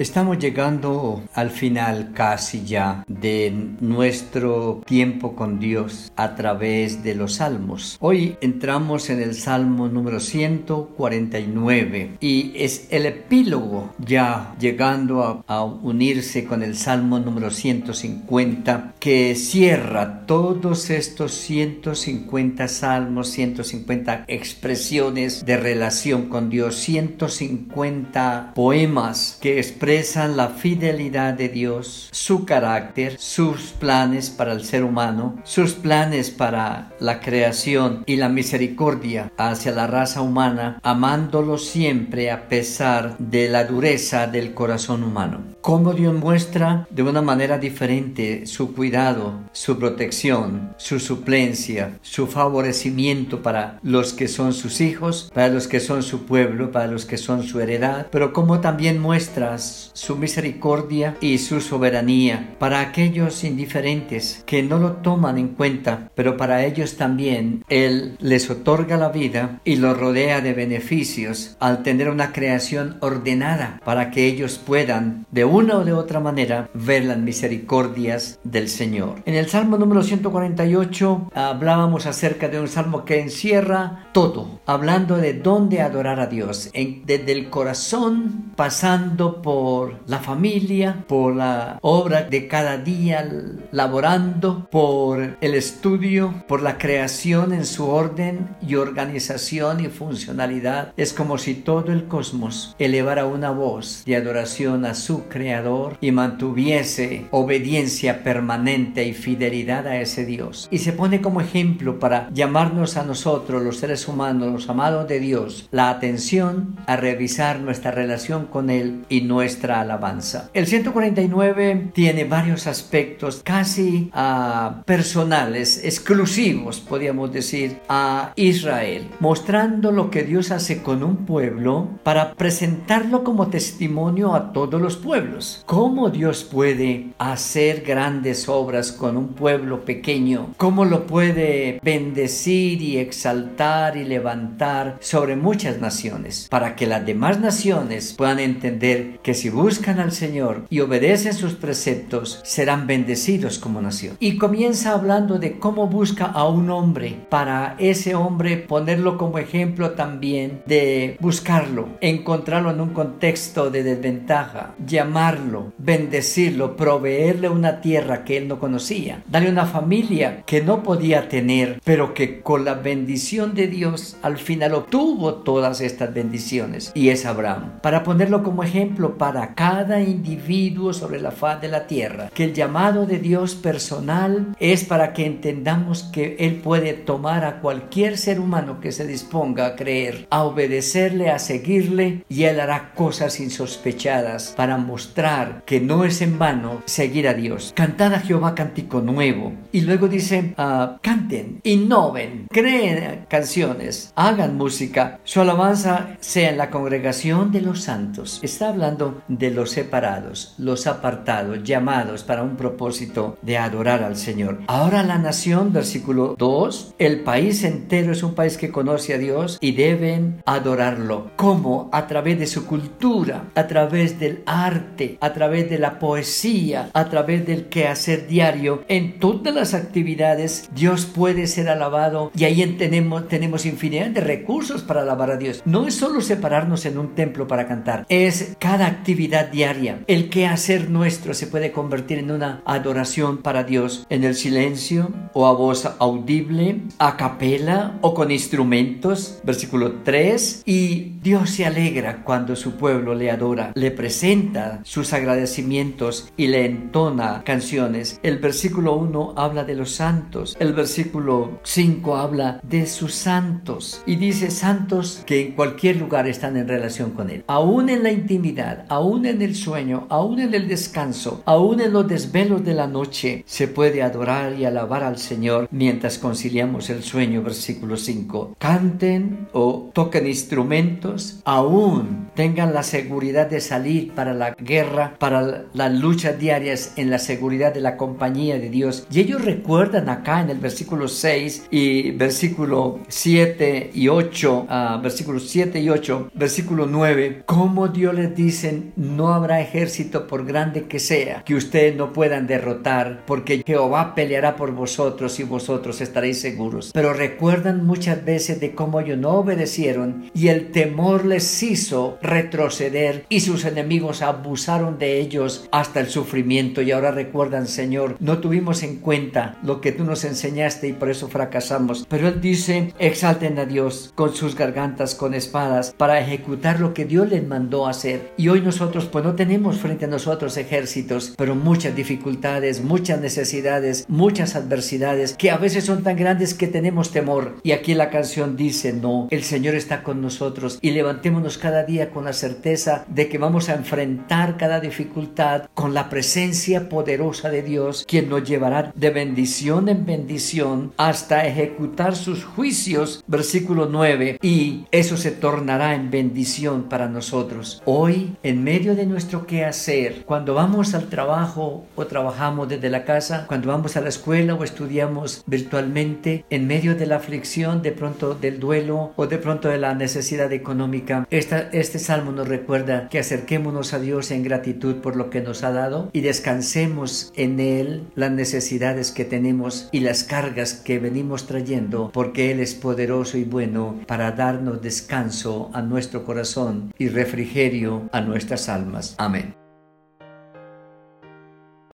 Estamos llegando al final casi ya de nuestro tiempo con Dios a través de los salmos. Hoy entramos en el salmo número 149 y es el epílogo ya llegando a, unirse con el salmo número 150 que cierra todos estos 150 salmos, 150 expresiones de relación con Dios, 150 poemas que expresan la fidelidad de Dios, su carácter, sus planes para el ser humano, sus planes para la creación y la misericordia hacia la raza humana, amándolo siempre a pesar de la dureza del corazón humano. Cómo Dios muestra de una manera diferente su cuidado, su protección, su suplencia, su favorecimiento para los que son sus hijos, para los que son su pueblo, para los que son su heredad, pero como también muestras su misericordia y su soberanía para aquellos indiferentes que no lo toman en cuenta, pero para ellos también Él les otorga la vida y los rodea de beneficios al tener una creación ordenada para que ellos puedan de una o de otra manera ver las misericordias del Señor. En el Salmo número 148 hablábamos acerca de un salmo que encierra todo, hablando de dónde adorar a Dios, desde el corazón pasando por la familia, por la obra de cada día laborando, por el estudio, por la creación en su orden y organización y funcionalidad. Es como si todo el cosmos elevara una voz de adoración a su creador y mantuviese obediencia permanente y fidelidad a ese Dios. Y se pone como ejemplo para llamarnos a nosotros, los seres humanos, los amados de Dios, la atención a revisar nuestra relación con Él y nuestra alabanza. El 149 tiene varios aspectos casi uh, personales, exclusivos, podríamos decir, a Israel, mostrando lo que Dios hace con un pueblo para presentarlo como testimonio a todos los pueblos. ¿Cómo Dios puede hacer grandes obras con un pueblo pequeño? ¿Cómo lo puede bendecir y exaltar y levantar sobre muchas naciones? Para que las demás naciones puedan entender que si buscan al Señor y obedecen sus preceptos, serán bendecidos como nación. Y comienza hablando de cómo busca a un hombre para ese hombre ponerlo como ejemplo también de buscarlo, encontrarlo en un contexto de desventaja, llamarlo, bendecirlo, proveerle una tierra que él no conocía, darle una familia que no podía tener, pero que con la bendición de Dios al final obtuvo todas estas bendiciones y es Abraham. Para ponerlo como ejemplo para cada individuo sobre la faz de la tierra. Que el llamado de Dios personal es para que entendamos que Él puede tomar a cualquier ser humano que se disponga a creer, a obedecerle, a seguirle, y Él hará cosas insospechadas para mostrar que no es en vano seguir a Dios. Cantad a Jehová cántico nuevo. Y luego dice, uh, canten, innoven, creen canciones, hagan música. Su alabanza sea en la congregación de los santos. Está hablando de los separados, los apartados, llamados para un propósito de adorar al Señor. Ahora la nación, versículo 2, el país entero es un país que conoce a Dios y deben adorarlo. ¿Cómo? A través de su cultura, a través del arte, a través de la poesía, a través del quehacer diario. En todas las actividades Dios puede ser alabado y ahí tenemos, tenemos infinidad de recursos para alabar a Dios. No es solo separarnos en un templo para cantar, es cada actividad diaria. El que hacer nuestro se puede convertir en una adoración para Dios en el silencio o a voz audible, a capela o con instrumentos. Versículo 3. Y Dios se alegra cuando su pueblo le adora, le presenta sus agradecimientos y le entona canciones. El versículo 1 habla de los santos. El versículo 5 habla de sus santos. Y dice santos que en cualquier lugar están en relación con Él. Aún en la intimidad, aún en el sueño, aún en el descanso, aún en los desvelos de la noche, se puede adorar y alabar al Señor mientras conciliamos el sueño, versículo 5. Canten o toquen instrumentos, aún tengan la seguridad de salir para la guerra, para las luchas diarias en la seguridad de la compañía de Dios. Y ellos recuerdan acá en el versículo 6 y versículo 7 y 8, uh, versículos 7 y 8, versículo 9, cómo Dios les dicen no habrá ejército por grande que sea que ustedes no puedan derrotar, porque Jehová peleará por vosotros y vosotros estaréis seguros. Pero recuerdan muchas veces de cómo ellos no obedecieron y el temor les hizo retroceder y sus enemigos abusaron de ellos hasta el sufrimiento y ahora recuerdan, Señor, no tuvimos en cuenta lo que tú nos enseñaste y por eso fracasamos. Pero Él dice, exalten a Dios con sus gargantas, con espadas, para ejecutar lo que Dios les mandó hacer. Y hoy nosotros pues no tenemos frente a nosotros ejércitos, pero muchas dificultades, muchas necesidades, muchas adversidades que a veces son tan grandes que tenemos temor. Y aquí la canción dice, no, el Señor está con nosotros y levantémonos cada día con la certeza de que vamos a enfrentar cada dificultad con la presencia poderosa de Dios, quien nos llevará de bendición en bendición hasta ejecutar sus juicios. Versículo 9. Y eso se tornará en bendición para nosotros. Hoy, en medio de nuestro quehacer, cuando vamos al trabajo o trabajamos desde la casa, cuando vamos a la escuela o estudiamos virtualmente, en medio de la aflicción, de pronto del duelo o de pronto de la necesidad económica, este salmo nos recuerda que acerquémonos a Dios en gratitud por lo que nos ha dado y descansemos en Él las necesidades que tenemos y las cargas que venimos trayendo, porque Él es poderoso y bueno para darnos descanso a nuestro corazón y refrigerio a nuestras almas. Amén.